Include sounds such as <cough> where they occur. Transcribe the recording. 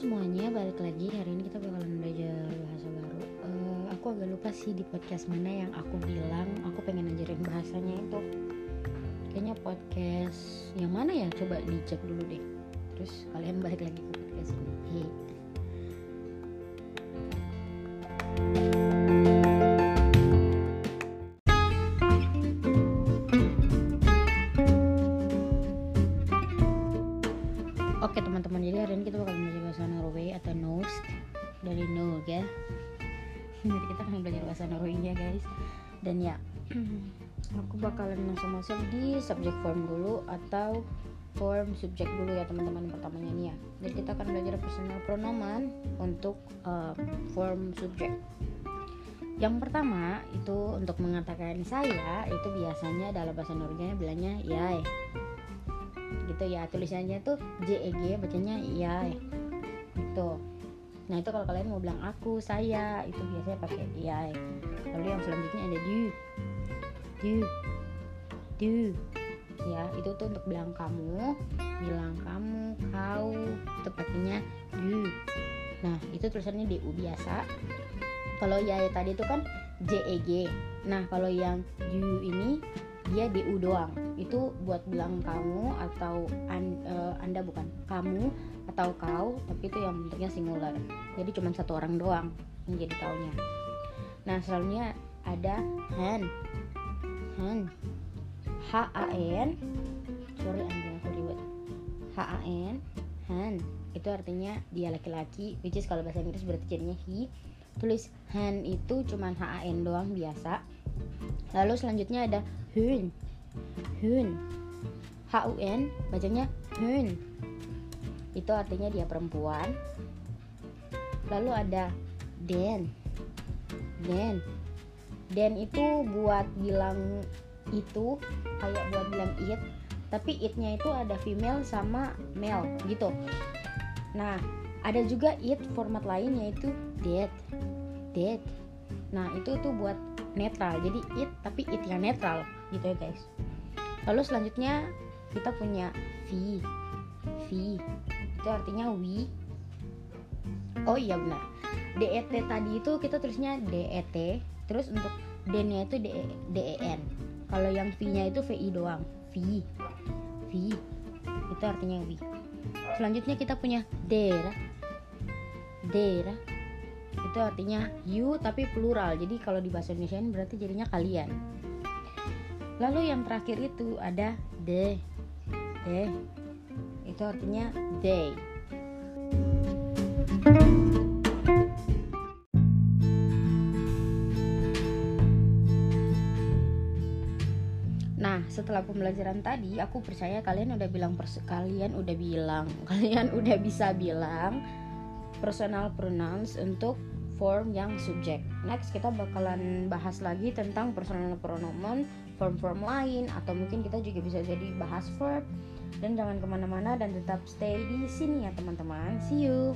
semuanya, balik lagi hari ini kita bakalan belajar bahasa baru. Eh, aku agak lupa sih di podcast mana yang aku bilang aku pengen ngajarin bahasanya itu. Kayaknya podcast yang mana ya? Coba dicek dulu deh. Terus kalian balik lagi ke podcast ini. Hehe. Oke teman-teman, jadi hari ini kita bakal belajar bahasa Norway atau Norsk dari Norge. <laughs> Jadi kita akan belajar bahasa Norwegia guys. Dan ya, <clears throat> aku bakalan langsung masuk di subject form dulu atau form subjek dulu ya teman-teman pertamanya nih ya. Jadi kita akan belajar personal pronoun untuk uh, form subjek. Yang pertama itu untuk mengatakan saya itu biasanya dalam bahasa Norwegia bilangnya jeg gitu ya. Tulisannya tuh JEG bacanya ya. Gitu. Nah itu kalau kalian mau bilang aku saya itu biasanya pakai ya lalu yang selanjutnya ada du. Du. Du. Ya itu tuh untuk bilang kamu bilang kamu kau itu pakainya du. Nah itu tulisannya du biasa. Kalau ya tadi itu kan JEG nah kalau yang du ini dia DU doang. Itu buat bilang kamu atau an, uh, anda bukan kamu atau kau tapi itu yang bentuknya singular. Jadi cuma satu orang doang yang jadi taunya. Nah selanjutnya ada han han. H a n sorry anjing aku ribet. H a n han itu artinya dia laki-laki which is kalau bahasa Inggris berarti jadinya he. Tulis han itu cuman h a n doang biasa lalu selanjutnya ada hun. Hun. H u n bacanya hun. Itu artinya dia perempuan. Lalu ada den. Den. Den itu buat bilang itu kayak buat bilang it tapi itnya itu ada female sama male gitu. Nah ada juga it format lain yaitu dead dead nah itu tuh buat netral. Jadi it tapi it yang netral gitu ya guys. Lalu selanjutnya kita punya v. V. Itu artinya we. Oh iya benar. Det tadi itu kita tulisnya det terus untuk den nya itu den kalau yang v nya itu vi doang. V. V. Itu artinya we. Selanjutnya kita punya der der itu artinya you tapi plural. Jadi kalau di bahasa Indonesia berarti jadinya kalian. Lalu yang terakhir itu ada de. De. Itu artinya they. Nah, setelah pembelajaran tadi, aku percaya kalian udah bilang kalian udah bilang, <laughs> kalian udah bisa bilang personal pronouns untuk form yang subjek. Next kita bakalan bahas lagi tentang personal pronoun, form-form lain, atau mungkin kita juga bisa jadi bahas verb. Dan jangan ke mana-mana dan tetap stay di sini ya teman-teman. See you.